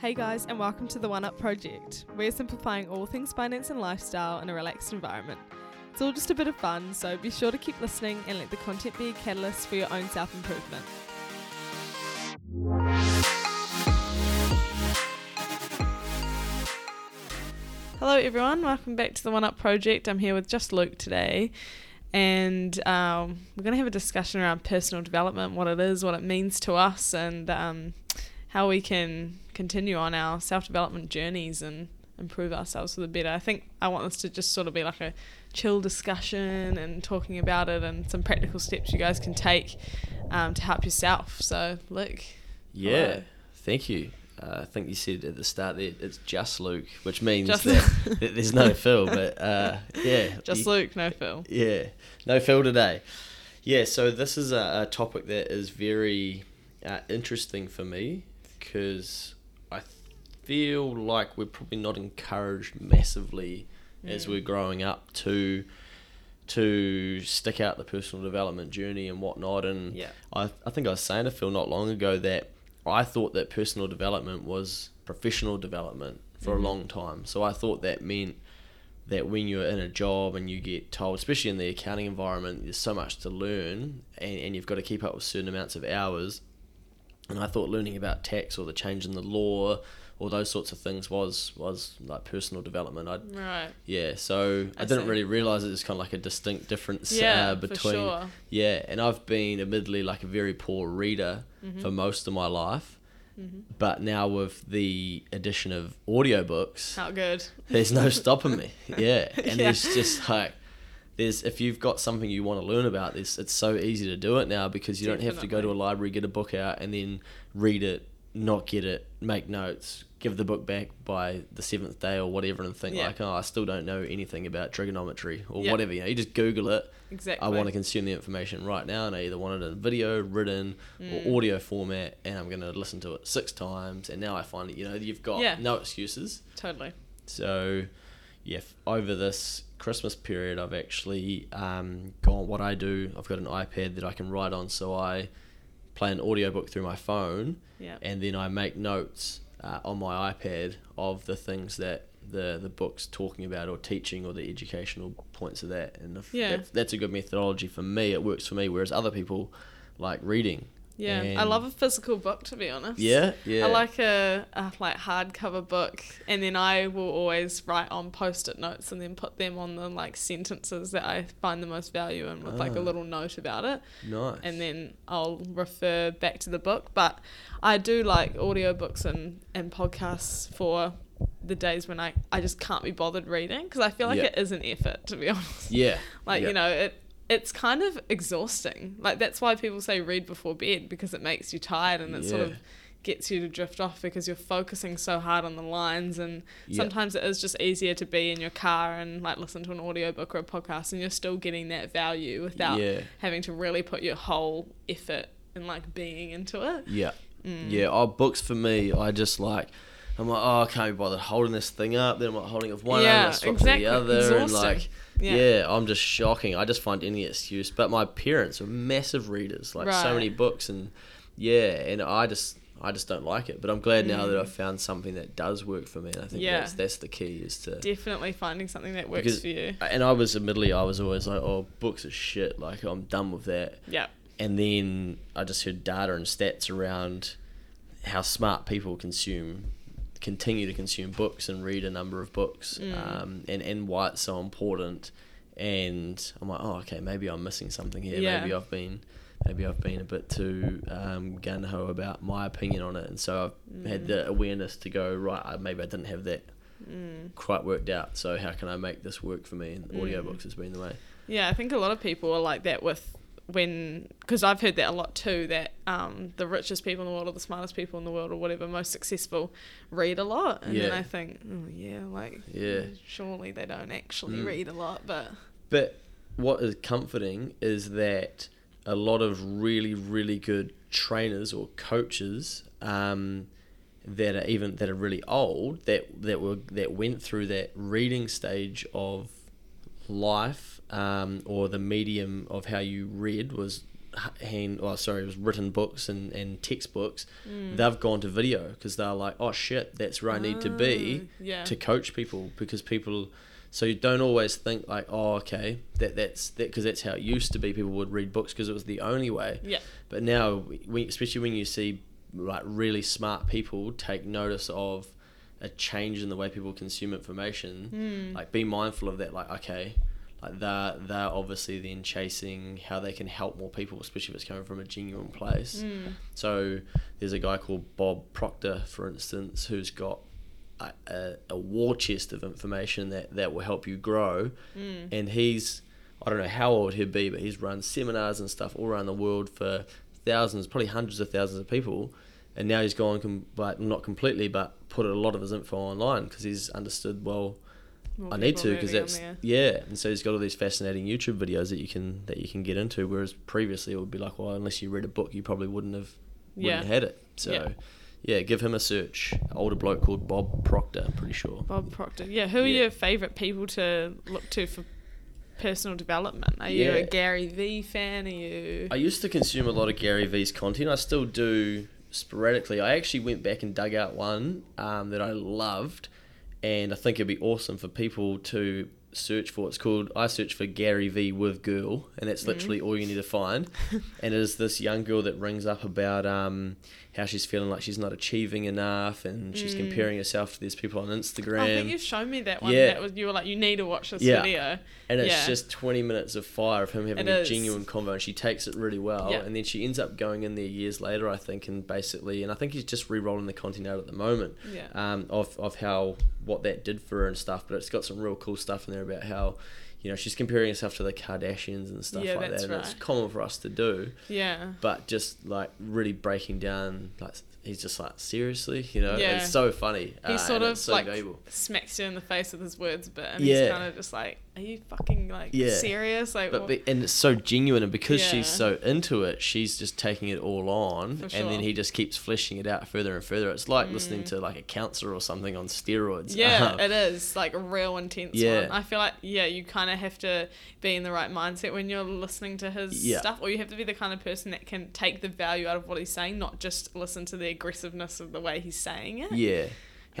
Hey guys, and welcome to the One Up Project. We're simplifying all things finance and lifestyle in a relaxed environment. It's all just a bit of fun, so be sure to keep listening and let the content be a catalyst for your own self improvement. Hello, everyone. Welcome back to the One Up Project. I'm here with just Luke today, and um, we're going to have a discussion around personal development, what it is, what it means to us, and um, how we can continue on our self development journeys and improve ourselves for the better. I think I want this to just sort of be like a chill discussion and talking about it and some practical steps you guys can take um, to help yourself. So, Luke. Yeah, hello. thank you. Uh, I think you said at the start that it's just Luke, which means that, that there's no Phil, but uh, yeah. Just you- Luke, no Phil. Yeah, no Phil today. Yeah, so this is a, a topic that is very uh, interesting for me because I feel like we're probably not encouraged massively as Mm. we're growing up to to stick out the personal development journey and whatnot. And Yeah. I, I think I was saying to Phil not long ago that I thought that personal development was professional development for Mhm. a long time. So I thought that meant that when you're in a job and you get told, especially in the accounting environment, there's so much to learn and, and you've got to keep up with certain amounts of hours. And I thought learning about tax or the change in the law or those sorts of things was was like personal development. I Right. yeah, so I, I didn't really realize it was kind of like a distinct difference Yeah, uh, between sure. yeah, and I've been admittedly like a very poor reader Mm-hmm. for most of my life, but now with the addition of audiobooks, How good. there's no stopping me. Yeah, and Yeah. there's just like there's if you've got something you want to learn about this, it's so easy to do it now because you don't have to go to a library, get a book out, and then read it, not get it, make notes, give the book back by the seventh day or whatever, and think Yeah. like, oh, I still don't know anything about trigonometry or Yeah. whatever. You know, you just Google it. Exactly. I want to consume the information right now, and I either want it in video, written, or mm. audio format, and I'm going to listen to it six times. And now I find that you know you've got Yeah. no excuses. Totally. So, yeah, f- over this Christmas period, I've actually um, gone. What I do, I've got an iPad that I can write on, so I play an audiobook through my phone, Yeah. and then I make notes uh, on my iPad of the things that the the book's talking about or teaching or the educational points of that. And if Yeah. that's, that's a good methodology for me. It works for me, whereas other people like reading. Yeah. I love a physical book to be honest. Yeah, yeah. I like a, a like hardcover book, and then I will always write on post-it notes and then put them on the like sentences that I find the most value in with like a Ah. little note about it, nice. and then I'll refer back to the book. But I do like audiobooks and and podcasts for the days when I I just can't be bothered reading because I feel like Yeah. it is an effort to be honest. yeah, Like yeah. you know it. It's kind of exhausting. Like that's why people say read before bed because it makes you tired and it sort of gets you to drift off because you're focusing so hard on the lines and Yeah. sometimes it is just easier to be in your car and like listen to an audiobook or a podcast and you're still getting that value without Yeah. having to really put your whole effort and like being into it. Yeah. Mm. Yeah. Oh, books for me, I just like, I'm like, oh, I can't be bothered holding this thing up. Then I'm like holding it with one Yeah, arm, I swap exactly. to the other. And like, Yeah. yeah. I'm just shocking. I just find any excuse. But my parents are massive readers, like so many books. And yeah, and I just, I just don't like it. But I'm glad now that I've found something that does work for me. And I think Mm. Yeah. that's, that's the key is to. Definitely finding something that works because- for you. and I was admittedly, I was always like, oh, books are shit. Like, I'm done with that Yeah. and then I just heard data and stats around how smart people consume, continue to consume books and read a number of books, Mm. um, and and why it's so important. And I'm like, oh, okay, maybe I'm missing something here. Yeah. Maybe I've been, maybe I've been a bit too um, gun ho about my opinion on it, and so I've had the awareness to go right. Maybe I didn't have that Mm. quite worked out. So how can I make this work for me? And audiobooks has been the way. Yeah, I think a lot of people are like that with when because I've heard that a lot too. That um, the richest people in the world or the smartest people in the world or whatever most successful read a lot, and then I think, oh yeah, like Yeah. surely they don't actually Mm. read a lot, but But what is comforting is that a lot of really, really good trainers or coaches um, that are even that are really old that that were that went through that reading stage of life um, or the medium of how you read was hand, oh sorry, it was written books and, and textbooks. Mm. They've gone to video because they're like, oh shit, that's where I need to be Ah, yeah. to coach people because people. So you don't always think like, oh okay, that that's that because that's how it used to be. People would read books because it was the only way. Yeah. But now, we, especially when you see like really smart people take notice of a change in the way people consume information, Mm. like be mindful of that. Like, okay, like they're they're obviously then chasing how they can help more people, especially if it's coming from a genuine place. Mm. So there's a guy called Bob Proctor, for instance, who's got a, a, a war chest of information that, that will help you grow. Mm. And he's, I don't know how old he'd be, but he's run seminars and stuff all around the world for thousands, probably hundreds of thousands of people. And now he's gone, com- like not completely, but put a lot of his info online because he's understood, well, More I need to because that's there. yeah, and so he's got all these fascinating YouTube videos that you can that you can get into. Whereas previously it would be like, well, unless you read a book, you probably wouldn't have wouldn't Yeah. have had it. So Yeah. yeah. give him a search. older bloke called Bob Proctor, I'm pretty sure. Bob Proctor. Yeah, who are Yeah. your favourite people to look to for personal development? Are you a Gary V fan? Are you? I used to consume a lot of Gary Vee's content. I still do sporadically. I actually went back and dug out one um, that I loved, and I think it'd be awesome for people to search for. It's called I search for Gary V with girl, and that's literally all you need to find. and it is this young girl that rings up about um, how she's feeling like she's not achieving enough, and she's Mm. comparing herself to these people on Instagram. I think you've shown me that one. Yeah. That was you were like, you need to watch this Yeah. video. and it's Yeah. just 20 minutes of fire of him having It a is. genuine convo and she takes it really well Yeah. and then she ends up going in there years later i think and basically and i think he's just re-rolling the content out at the moment Yeah. um, of, of how what that did for her and stuff but it's got some real cool stuff in there about how you know she's comparing herself to the kardashians and stuff Yeah, like that that's and it's common for us to do Yeah. but just like really breaking down like he's just like seriously you know Yeah. it's so funny He uh, sort of so like valuable smacks you in the face with his words a bit, and Yeah. he's kind of just like, "Are you fucking like Yeah. serious?" Like, But be, and it's so genuine, and because Yeah. she's so into it, she's just taking it all on, For and then he just keeps fleshing it out further and further. It's like listening Mm. to like a counselor or something on steroids. Yeah, Um, it is like a real intense Yeah. one. I feel like yeah, you kind of have to be in the right mindset when you're listening to his Yeah. stuff, or you have to be the kind of person that can take the value out of what he's saying, not just listen to the aggressiveness of the way he's saying it. yeah.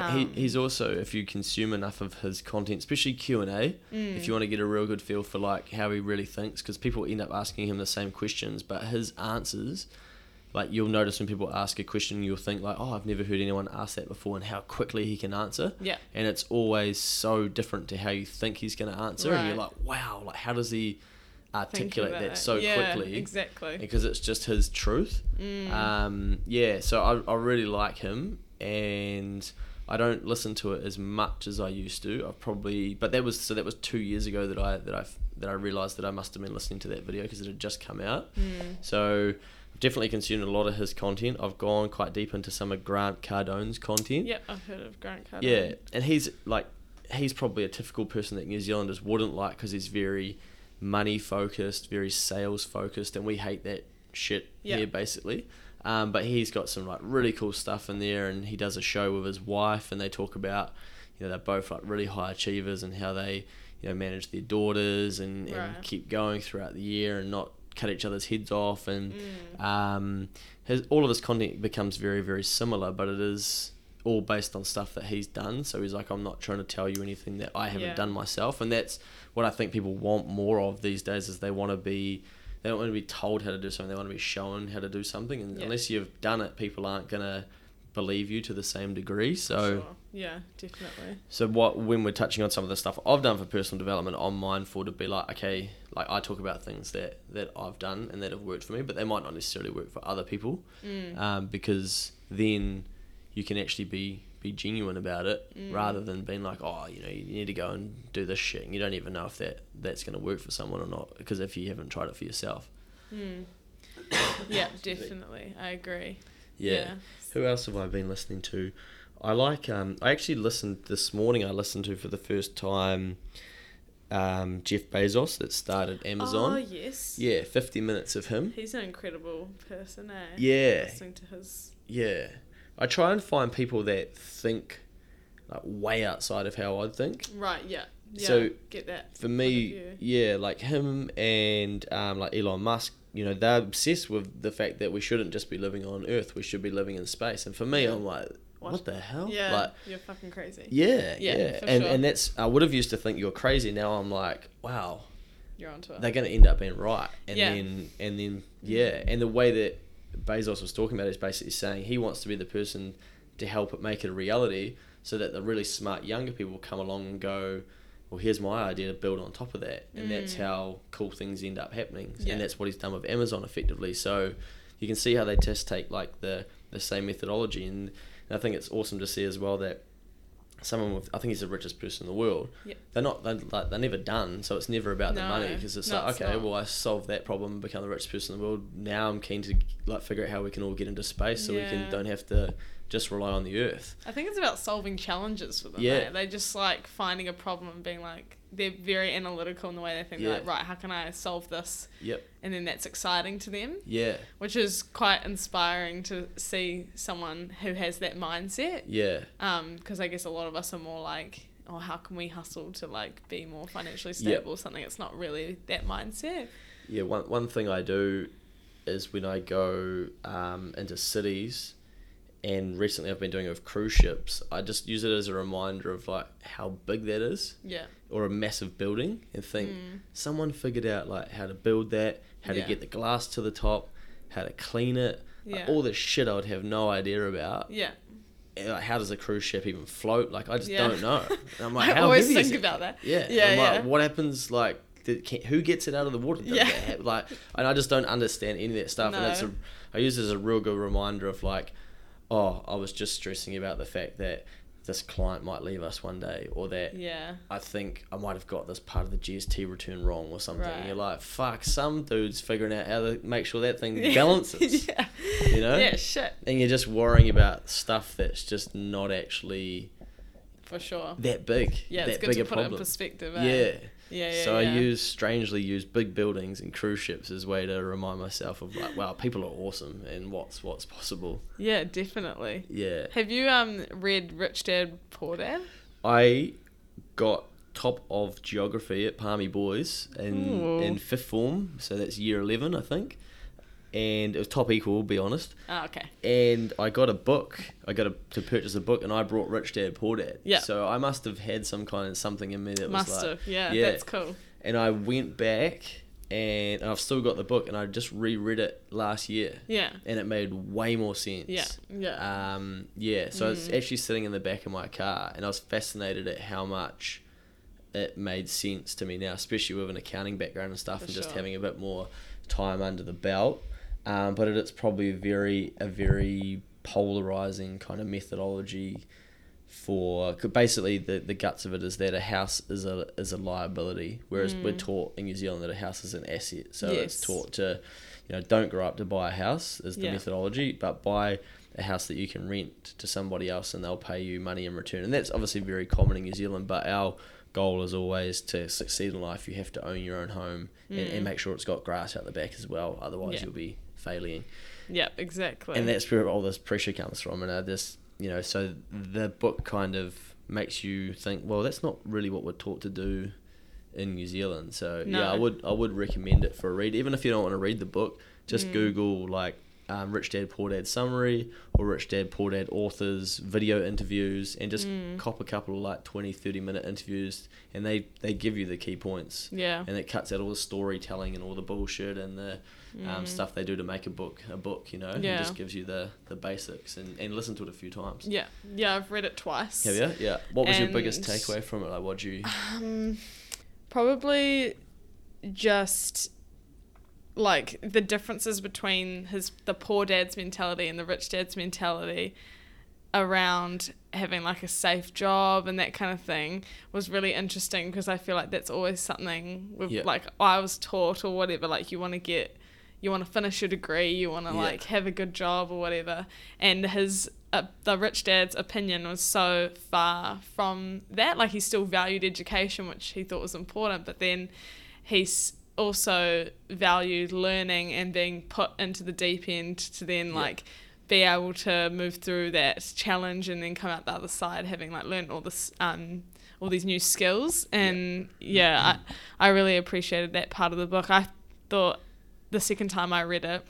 Um, he, he's also if you consume enough of his content, especially Q and A, Mm. if you want to get a real good feel for like how he really thinks, because people end up asking him the same questions, but his answers. Like you'll notice when people ask a question, you'll think like, "Oh, I've never heard anyone ask that before," and how quickly he can answer. Yeah. and it's always so different to how you think he's going to answer and you're like wow like how does he articulate that so Yeah, quickly Exactly. because it's just his truth Mm. um, yeah so I, I really like him and I don't listen to it as much as I used to I've probably but that was so that was two years ago that I that I that I realized that I must have been listening to that video because it had just come out Mm. so I've definitely consumed a lot of his content I've gone quite deep into some of Grant Cardone's content Yeah, I've heard of Grant Cardone. yeah, and he's like, he's probably a typical person that New Zealanders wouldn't like because he's very money focused, very sales focused, and we hate that shit Yeah. here basically. Um, but he's got some like really cool stuff in there, and he does a show with his wife, and they talk about, you know, they're both like really high achievers and how they, you know, manage their daughters and, and keep going throughout the year and not cut each other's heads off and Mm. um, his all of his content becomes very very similar, but it is all based on stuff that he's done. So he's like, I'm not trying to tell you anything that I haven't Yeah. done myself, and that's what I think people want more of these days. Is they want to be they don't want to be told how to do something. They want to be shown how to do something, and Yeah. unless you've done it, people aren't gonna believe you to the same degree. So. Sure. Yeah, definitely. So what when we're touching on some of the stuff I've done for personal development, I'm mindful to be like, okay, like I talk about things that that I've done and that have worked for me, but they might not necessarily work for other people, Mm. um, because then you can actually be be genuine about it Mm. rather than being like, oh, you know, you need to go and do this shit, and you don't even know if that that's going to work for someone or not, because if you haven't tried it for yourself. Mm. yeah, definitely. I agree. yeah. Who else have I been listening to? I like. Um, I actually listened this morning. I listened to for the first time um, Jeff Bezos that started Amazon. Oh yes. Yeah, fifty minutes of him. He's an incredible person, eh? Yeah. Listening to his. Yeah, I try and find people that think like way outside of how I'd think. Right. Yeah. Yeah. So, get that. For me, yeah, like him and um, like Elon Musk you know they're obsessed with the fact that we shouldn't just be living on Earth. We should be living in space. And for me, I'm like, what, What? the hell? Yeah, Like, you're fucking crazy. yeah, Yeah, yeah. And sure. and that's I would have used to think you're crazy. Now I'm like, wow, You're onto it. they're going to end up being right. And Yeah. then and then yeah, and the way that Bezos was talking about is basically saying he wants to be the person to help it make it a reality, so that the really smart younger people come along and go. Well, here's my idea to build on top of that, and that's Mm. how cool things end up happening. Yeah. And that's what he's done with Amazon effectively. So you can see how they just take like the the same methodology, and, and I think it's awesome to see as well that someone with I think he's the richest person in the world. Yep. They're not they're, like they're never done, so it's never about the money because it's no, like it's okay, not. well I solved that problem, and become the richest person in the world. Now I'm keen to like figure out how we can all get into space, so we can don't have to just rely on the Earth. I think it's about solving challenges for them. Yeah. Yeah. They just like finding a problem and being like, they're very analytical in the way they think. They're like, right, how can I solve this? Yep. And then that's exciting to them, Yeah. which is quite inspiring to see someone who has that mindset. Yeah. Because I guess a lot of us are more like, oh, how can we hustle to like be more financially Yep. stable or something? It's not really that mindset. Yeah, one one thing I do is when I go um, into cities, and recently I've been doing it with cruise ships. I just use it as a reminder of like how big that is, Yeah. or a massive building, and think Mm. someone figured out like how to build that, how Yeah. to get the glass to the top, how to clean it, like, Yeah. all this shit I would have no idea about. Yeah. And, like, how does a cruise ship even float? Like I just Yeah. don't know. And I'm like, I how always think about that. Yeah. Yeah, I'm like, what happens like can, who gets it out of the water? Does Yeah. Like and I just don't understand any of that stuff and it's a No. I use it as a real good reminder of like oh, I was just stressing about the fact that this client might leave us one day or that Yeah. I think I might have got this part of the GST return wrong or something. And Right. you're like, fuck, some dude's figuring out how to make sure that thing balances. yeah. You know? Yeah, shit. And you're just worrying about stuff that's just not actually For sure. that big. Yeah, that it's good to put it in perspective. eh? Yeah. Yeah, yeah. so yeah. I use strangely use big buildings and cruise ships as a way to remind myself of like, wow, people are awesome and what's what's possible. Yeah, definitely. Yeah. Have you um read Rich Dad Poor Dad? I got top of geography at Palmy Boys in Ooh. in fifth form, so that's year eleven, I think. And it was top equal, be honest. Oh, okay. And I got a book. I got a, to purchase a book, and I brought Rich Dad Poor Dad. Yeah. So I must have had some kind of something in me that was Must like, have. Yeah, yeah. that's cool. and I went back, and I've still got the book, and I just reread it last year, Yeah. and it made way more sense. Yeah. Yeah. Um, yeah, so it's Mm. actually sitting in the back of my car, and I was fascinated at how much it made sense to me now, especially with an accounting background and stuff, For and just sure. having a bit more time under the belt. Um, but it's probably a very a very polarizing kind of methodology for basically the, the guts of it is that a house is a is a liability, whereas we're Mm. taught in New Zealand that a house is an asset. So Yes. it's taught to, you know, don't grow up to buy a house is the Yeah. methodology, but buy a house that you can rent to somebody else and they'll pay you money in return. And that's obviously very common in New Zealand, but our goal is always to succeed in life. You have to own your own home and, Mm. and make sure it's got grass out the back as well. Otherwise, Yeah. you'll be failing yeah, exactly. and that's where all this pressure comes from and i just you know so the book kind of makes you think well that's not really what we're taught to do in new zealand so yeah i would i would recommend it for a read even if you don't want to read the book just Mm. google like um, rich dad poor dad summary or rich dad poor dad authors video interviews and just Mm. cop a couple of like 20 30 minute interviews and they they give you the key points yeah. and it cuts out all the storytelling and all the bullshit and the um, Mm. stuff they do to make a book a book you know Yeah. and just gives you the the basics and, and listen to it a few times Yeah. Yeah, I've read it twice. have you yeah what was your biggest takeaway from it like what do you Um, probably just like the differences between his the poor dad's mentality and the rich dad's mentality around having like a safe job and that kind of thing was really interesting because I feel like that's always something with Yeah. like I was taught or whatever like you want to get you want to finish your degree you want to Yeah. like have a good job or whatever. And his uh, the rich dad's opinion was so far from that. Like he still valued education which he thought was important but then he's also valued learning and being put into the deep end to then Yeah. like be able to move through that challenge and then come out the other side having like learned all this um all these new skills. And yeah, I, I really appreciated that part of the book. I thought the second time I read it,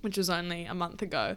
which was only a month ago,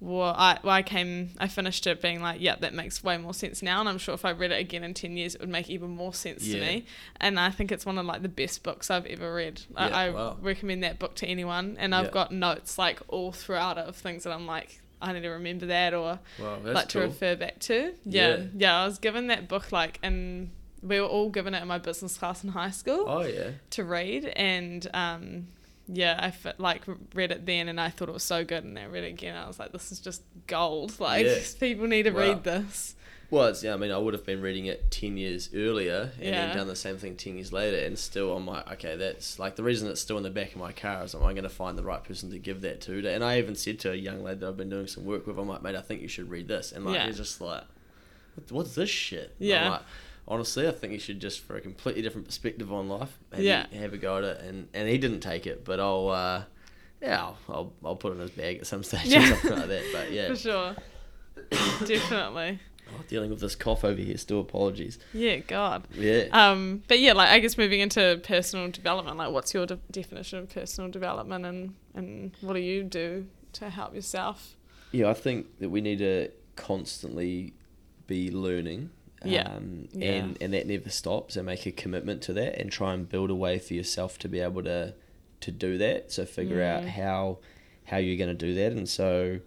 well, I, well, I came, I finished it being like, yeah, that makes way more sense now. And I'm sure if I read it again in 10 years, it would make even more sense to Yeah. me. And I think it's one of like the best books I've ever read. I, Yeah, I wow. recommend that book to anyone. And I've got notes like all throughout it of things that I'm like, I need to remember that or Wow, like to cool. refer back to. Yeah. Yeah. yeah. I was given that book like and we were all given it in my business class in high school Oh yeah. to read and um yeah, I I f- like read it then and I thought it was so good and I read it again. I was like, this is just gold. Like Yeah. people need to Wow. read this. Well, it's, yeah, I mean, I would have been reading it 10 years earlier and Yeah. then done the same thing 10 years later, and still I'm like, okay, that's like the reason it's still in the back of my car is I'm going to find the right person to give that to. And I even said to a young lad that I've been doing some work with, I'm like, mate, I think you should read this. And like, Yeah. he's just like, what's this shit? Yeah. Honestly, I think you should just, for a completely different perspective on life, maybe Yeah. have a go at it. And, and he didn't take it, but I'll, uh, yeah, I'll, I'll, I'll put it in his bag at some stage Yeah. or something like that. But yeah, For sure. Definitely. oh, dealing with this cough over here, still apologies. Yeah, God. Yeah. Um, but yeah, like I guess moving into personal development, like what's your de- definition of personal development and, and what do you do to help yourself? Yeah, I think that we need to constantly be learning. Yeah. Um, Yeah. And, and that never stops and make a commitment to that and try and build a way for yourself to be able to to do that. So figure out Mm. how how you're going to do that. And so,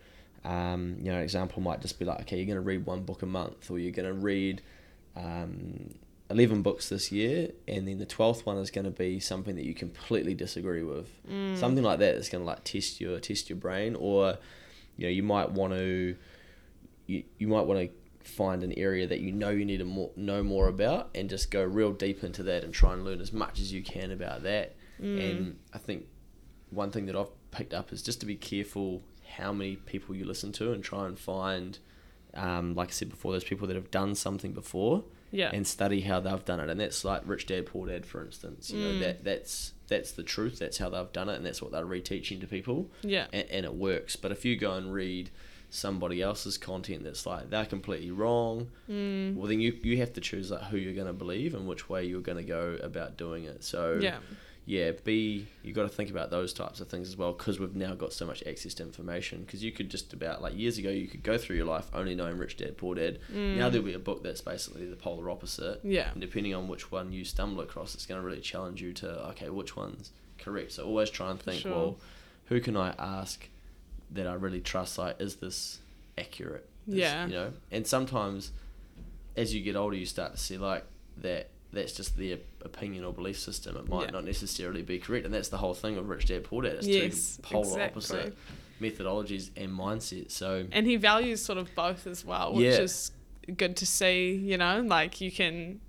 um, you know, an example might just be like, okay, you're going to read one book a month or you're going to read um, 11 books this year and then the 12th one is going to be something that you completely disagree with Mm. something like that that is going to like test your test your brain or you know you might want to you, you might want to find an area that you know you need to more, know more about and just go real deep into that and try and learn as much as you can about that Mm. and i think one thing that i've picked up is just to be careful how many people you listen to and try and find um, like i said before those people that have done something before Yeah. and study how they've done it. And that's like Rich Dad Poor Dad, for instance. You know Mm. that that's that's the truth. That's how they've done it, and that's what they're reteaching to people, yeah. and, and it works. But if you go and read somebody else's content that's like they're completely wrong, Mm. well then you you have to choose like who you're going to believe and which way you're going to go about doing it. So Yeah. yeah, be you got to think about those types of things as well because we've now got so much access to information. Because you could just about like years ago, you could go through your life only knowing Rich Dad Poor Dad. Mm. Now there'll be a book that's basically the polar opposite. Yeah. And depending on which one you stumble across, it's going to really challenge you to okay, which one's correct. So always try and think, sure. well, who can I ask that I really trust? Like, is this accurate? Is- Yeah. You know, and sometimes as you get older, you start to see like that. That's just their opinion or belief system. It might Yeah. not necessarily be correct, and that's the whole thing of Rich Dad Poor Dad. It's Yes, two polar exactly. opposite methodologies and mindsets. So And he values sort of both as well, which Yeah. is good to see, you know, like you can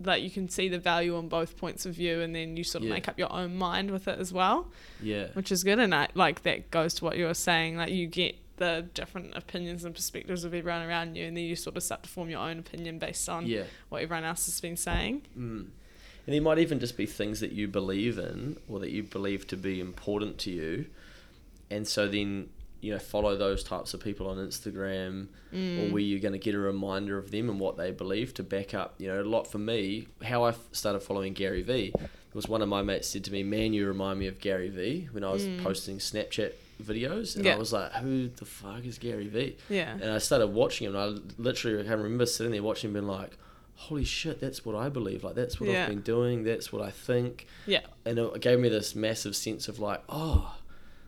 like you can see the value on both points of view and then you sort of Yeah. make up your own mind with it as well, yeah, which is good and I, like that goes to what you were saying, like you get the different opinions and perspectives of everyone around you and then you sort of start to form your own opinion based on yeah. what everyone else has been saying. Mm. And there might even just be things that you believe in or that you believe to be important to you. And so then, you know, follow those types of people on Instagram Mm. or where you're going to get a reminder of them and what they believe to back up. You know, a lot for me, how I f- started following Gary Vee was one of my mates said to me, Man, you remind me of Gary Vee when I was Mm. posting Snapchat videos. And Yeah. I was like, Who the fuck is Gary Vee? Yeah. And I started watching him, and I literally can remember sitting there watching him, being like, "Holy shit, that's what I believe. Like that's what Yeah. I've been doing. That's what I think." Yeah. And it gave me this massive sense of like, "Oh,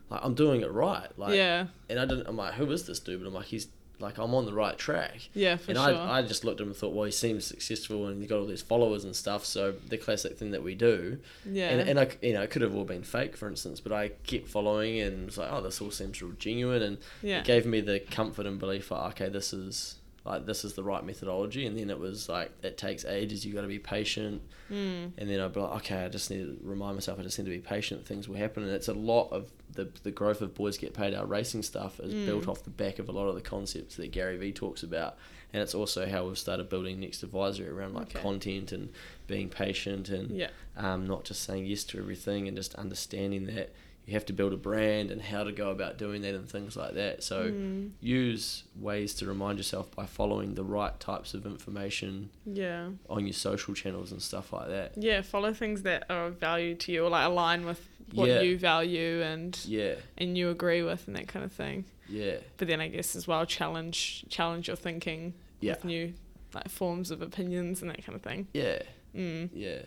like I'm doing it right." Like, yeah. And I didn't. I'm like, "Who is this dude?" But I'm like, "He's like I'm on the right track." Yeah, for and sure. And I, I just looked at him and thought, well, he seems successful and he's got all these followers and stuff. So the classic thing that we do, yeah. and, and I, you know, it could have all been fake, for instance, but I kept following and was like, oh, this all seems real genuine, and yeah. it gave me the comfort and belief like okay this is like this is the right methodology and then it was like it takes ages you got to be patient Mm. and then i'd be like okay i just need to remind myself i just need to be patient things will happen and it's a lot of the, the growth of boys get paid our racing stuff is Mm. built off the back of a lot of the concepts that gary vee talks about and it's also how we've started building next advisory around like Okay. content and being patient and Yeah. um, not just saying yes to everything and just understanding that you have to build a brand and how to go about doing that and things like that. So Mm. use ways to remind yourself by following the right types of information Yeah. on your social channels and stuff like that. Yeah, follow things that are of value to you or like align with what Yeah. you value and Yeah, and you agree with and that kind of thing. yeah, But then I guess as well challenge challenge your thinking Yeah. with new like forms of opinions and that kind of thing. yeah, Mm. yeah.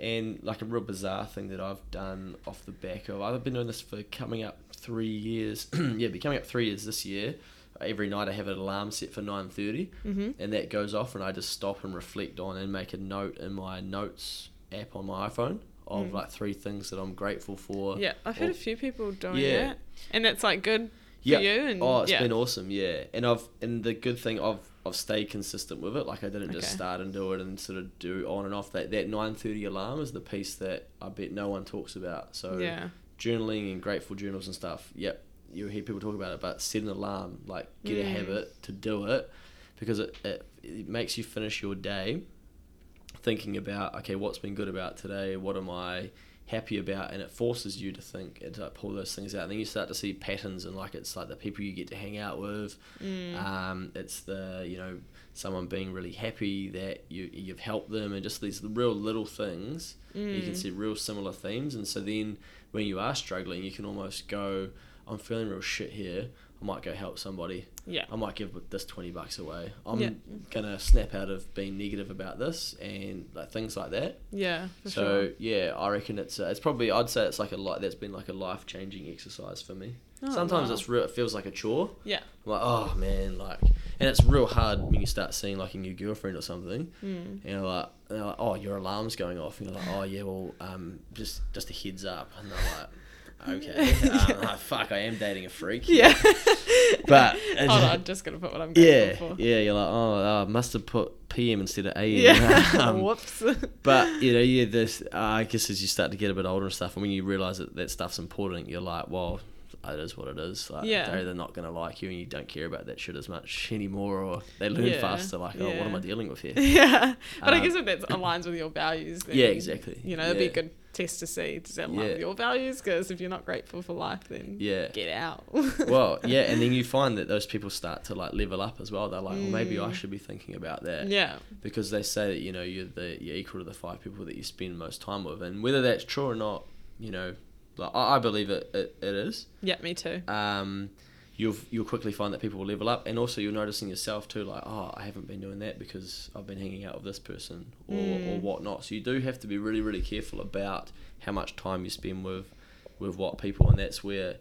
And like a real bizarre thing that I've done off the back of, I've been doing this for coming up three years. yeah, be coming up three years this year. Every night I have an alarm set for nine thirty, Mhm. and that goes off, and I just stop and reflect on and make a note in my notes app on my iPhone of Mm. like three things that I'm grateful for. Yeah, I've heard or- a few people doing Yeah. that, and that's like good for Yeah. you. And Oh, it's yeah. been awesome, yeah. And I've and the good thing I've I've stayed consistent with it. Like I didn't just start and do it and sort of do on and off. That that nine thirty alarm is the piece that I bet no one talks about. So yeah, journaling and grateful journals and stuff. Yep, you hear people talk about it, but set an alarm. Like get a Mm. habit to do it because it, it it makes you finish your day thinking about okay, what's been good about today? What am I happy about? And it forces you to think and to like, pull those things out. And then you start to see patterns and like it's like the people you get to hang out with. Mm. Um, it's the you know someone being really happy that you you've helped them and just these real little things you can Mm. see real similar themes and so then when you are struggling you can almost go i'm feeling real shit here i might go help somebody yeah, i might give this 20 bucks away i'm Yeah. gonna snap out of being negative about this and like things like that yeah, for so sure. yeah i reckon it's uh, it's probably i'd say it's like a lot that's been like a life-changing exercise for me Oh, sometimes wow. it's real it feels like a chore Yeah. I'm like oh man like and it's real hard when you start seeing like a new girlfriend or something Mm. and you're like, and they're like, oh, your alarm's going off. And you're like, oh yeah, well, um, just just a heads up. And they're like, okay, um, like, fuck, I am dating a freak. Yeah. But Hold on, I'm just gonna put what I'm yeah, for. yeah, you're like, oh, I must have put PM instead of AM. Yeah. Um, Whoops. but you know, yeah, this. Uh, I guess as you start to get a bit older and stuff, and when you realise that that stuff's important, you're like, well. It is what it is. Like, Yeah. They're either not going to like you and you don't care about that shit as much anymore, or they learn Yeah, faster, like, oh, what am I dealing with here? yeah, but I Um, guess if that aligns with your values, then, Yeah, exactly. You know, it'd be a good test to see does that align Yeah. with your values? Because if you're not grateful for life, then Yeah. get out. well, yeah, and then you find that those people start to like level up as well. They're like, well, maybe I Mm. should be thinking about that yeah, because they say that you know you're the you're equal to the five people that you spend most time with, and whether that's true or not, you know, like I, I believe it, it, it is. yeah, me too. Um, you'll you'll quickly find that people will level up, and also you're noticing yourself too, like, oh, I haven't been doing that because I've been hanging out with this person or or Mm. whatnot. So you do have to be really really careful about how much time you spend with with what people, and that's where.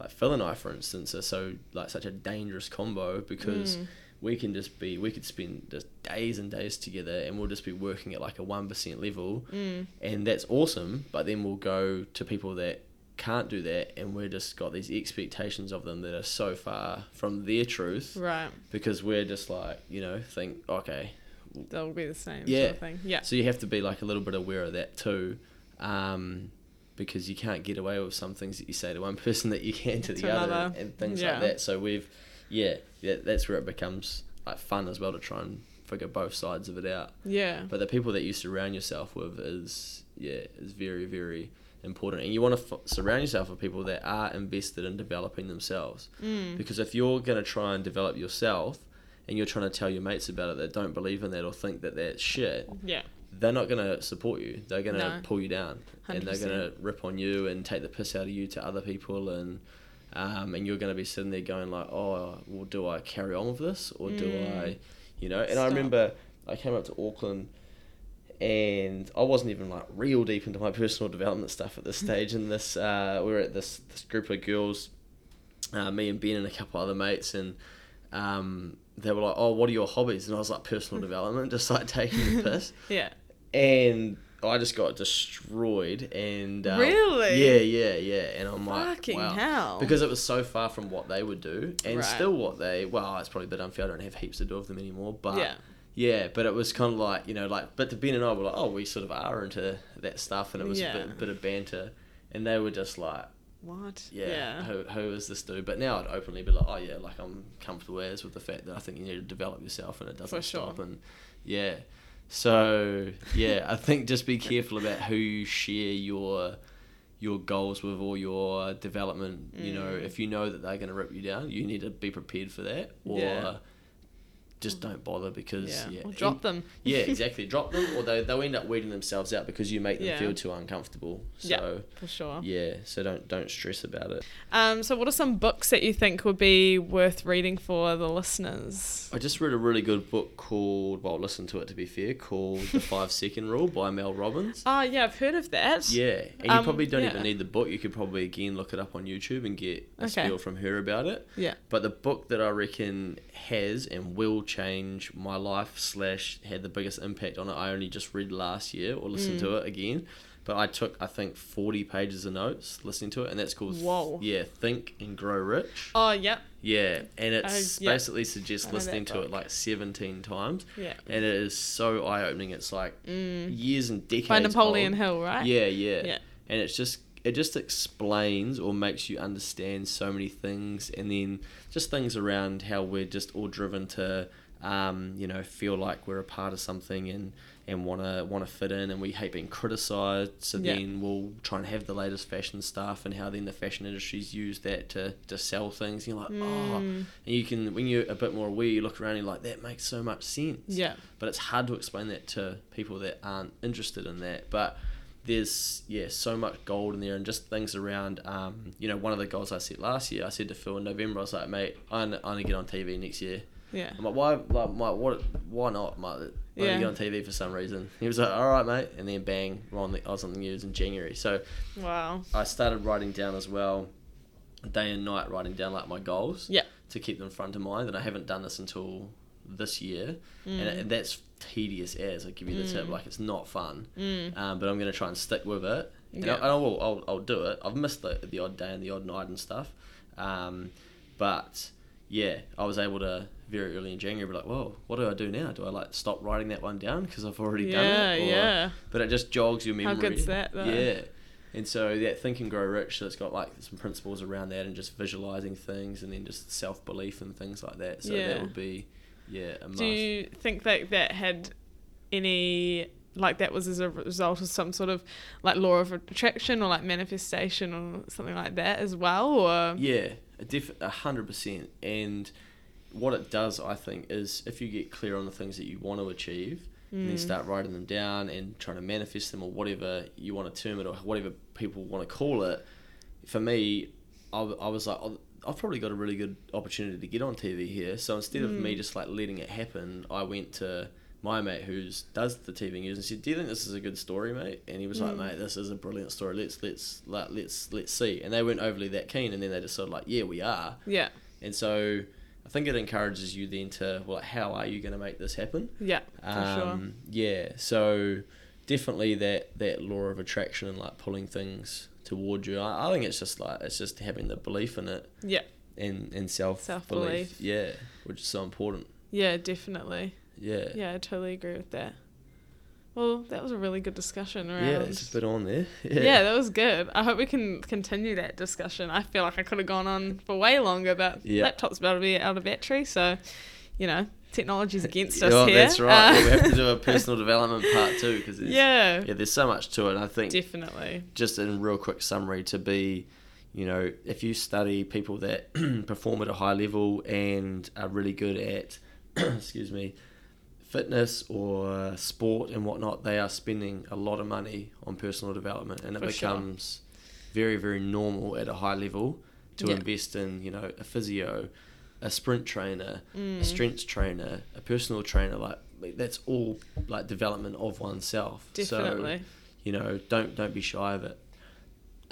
Like Phil and I, for instance, are so like such a dangerous combo because Mm. we can just be we could spend just days and days together and we'll just be working at like a one percent level Mm. and that's awesome but then we'll go to people that can't do that and we're just got these expectations of them that are so far from their truth Right, because we're just like you know think okay. That'll be the same Yeah. sort of thing. Yeah, so you have to be like a little bit aware of that too um, because you can't get away with some things that you say to one person that you can to the To other and things Yeah. like that. So we've yeah, yeah that's where it becomes like fun as well to try and figure both sides of it out. Yeah, but the people that you surround yourself with is yeah is very very important. And you want to f- surround yourself with people that are invested in developing themselves. Mm. because if you're going to try and develop yourself and you're trying to tell your mates about it that don't believe in that or think that that's shit yeah, they're not going to support you. They're going to No. pull you down. And they're going to rip on you and take the piss out of you to other people. And um, and you're going to be sitting there going like oh well do i carry on with this or do Mm. i you know? And i remember i came up to auckland and I wasn't even like real deep into my personal development stuff at this stage. And this, uh, we were at this this group of girls, uh, me and Ben and a couple other mates, and um, they were like, "Oh, what are your hobbies?" And I was like, "Personal development," just like taking the piss. yeah. And I just got destroyed. And um, Really? yeah, yeah, yeah. And I'm like, Fucking wow. hell. Because it was so far from what they would do, and Right. still what they. Well, it's probably a bit unfair. I don't have heaps to do with them anymore, but yeah, yeah, but it was kind of like you know, like but Ben and I were like, oh, we sort of are into that stuff, and it was Yeah. a bit, bit of banter, and they were just like, what? yeah, Who, who is this dude? But now I'd openly be like, oh yeah, like I'm comfortable as with the fact that I think you need to develop yourself, and it doesn't For sure. stop, and yeah, so yeah, I think just be careful about who you share your your goals with or your development. You know, Mm. if you know that they're going to rip you down, you need to be prepared for that, or Yeah. Just don't bother because yeah, yeah, or drop them. yeah, exactly. Drop them, or they they'll end up weeding themselves out because you make them Yeah. feel too uncomfortable. Yeah. So for sure. yeah, so don't don't stress about it. Um, so what are some books that you think would be worth reading for the listeners? I just read a really good book called well, listen to it to be fair, called The Five Second Rule by Mel Robbins. Oh yeah, I've heard of that. Yeah, and you Um, probably don't yeah. even need the book. You could probably again look it up on YouTube and get a Okay. spiel from her about it. Yeah. But the book that I reckon has and will change my life slash had the biggest impact on it, I only just read last year or listened Mm. to it again. But I took I think forty pages of notes listening to it, and that's called Whoa. Yeah, Think and Grow Rich. Oh yeah. Yeah, and it's Uh, yeah. basically suggests I know that listening to it like seventeen times, Yeah. and it is so eye opening. It's like Mm. years and decades. By Napoleon old. Hill, right? Yeah, yeah, Yeah. And it's just it just explains or makes you understand so many things, and then just things around how we're just all driven to, um, you know, feel like we're a part of something and and want to want to fit in, and we hate being criticized. So Yeah. then we'll try and have the latest fashion stuff, and how then the fashion industries use that to to sell things. You're like, oh, Mm. and you can when you're a bit more aware, you look around, and you're like, that makes so much sense Yeah. but it's hard to explain that to people that aren't interested in that. But there's yeah so much gold in there and just things around. Um, you know, one of the goals I set last year, I said to Phil in November, I was like, mate, I want to get on TV next year. Yeah. I'm like, why, like, my, what, why not? My, I Yeah. to get on TV for some reason. He was like, all right, mate, and then bang, we're on the, I was on the news in January. So Wow. I started writing down as well, day and night, writing down like my goals Yeah. to keep them front of mind. And I haven't done this until this year, and, Mm. and that's tedious as I give you the tip. Like it's not fun, Mm. um, but I'm gonna try and stick with it. And Yeah. I, I will. I'll, I'll do it. I've missed the, the odd day and the odd night and stuff, um, but yeah, I was able to very early in January be like, whoa, what do I do now? Do I like stop writing that one down because I've already Yeah. done it? Or- Yeah. But it just jogs your memory. How good's that though? Yeah. And so that Think and Grow Rich, so it's got like some principles around that and just visualizing things and then just self belief and things like that. So Yeah. that would be, yeah, a must. Do you think that that had any like that was as a result of some sort of like law of attraction or like manifestation or something like that as well or Yeah, a hundred percent. And what it does, I think, is if you get clear on the things that you want to achieve, and then Mm. start writing them down and trying to manifest them or whatever you want to term it or whatever people want to call it. For me, I, I was like, oh, I've probably got a really good opportunity to get on TV here. So instead of me Mm. just like letting it happen, I went to my mate who's does the TV news and said, "Do you think this is a good story, mate?" And he was like, Mm. "Mate, this is a brilliant story. Let's let's like, let's let's see." And they weren't overly that keen, and then they just sort of like, "Yeah, we are." yeah And so I think it encourages you then to well, how are you going to make this happen? yeah for sure Um, Yeah, so definitely that that law of attraction and like pulling things toward you. I, I think it's just like it's just having the belief in it yeah and and self belief. Yeah, which is so important. yeah definitely Yeah. yeah I totally agree with that well that was a really good discussion around Yeah, it's a bit on there. yeah. that was good. I hope we can continue that discussion. I feel like I could have gone on for way longer, but Yeah. laptop's about to be out of battery, so you know, technology's against Yeah, us oh, here. that's right. Uh, Yeah, we have to do a personal development part too because yeah, yeah, there's so much to it. I think definitely. just in real quick summary to be you know if you study people that perform at a high level and are really good at excuse me fitness or sport and whatnot they are spending a lot of money on personal development and it For sure. becomes very very normal at a high level to Yeah. invest in you know a physio a sprint trainer a Mm. strength trainer a personal trainer like that's all like development of oneself so Definitely. you know don't don't be shy of it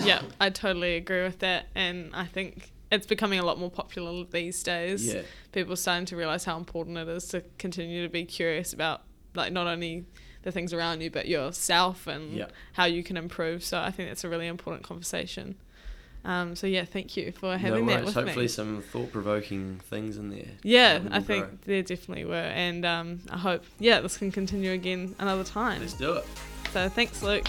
yeah, I totally agree with that, and I think it's becoming a lot more popular these days. yeah People are starting to realize how important it is to continue to be curious about like not only the things around you but yourself and Yeah. how you can improve. So I think that's a really important conversation. Um, so yeah, thank you for having no that with hopefully me. some thought-provoking things in there Yeah, I think grow. there definitely were, and um, I hope yeah this can continue again another time. let's do it So thanks, Luke.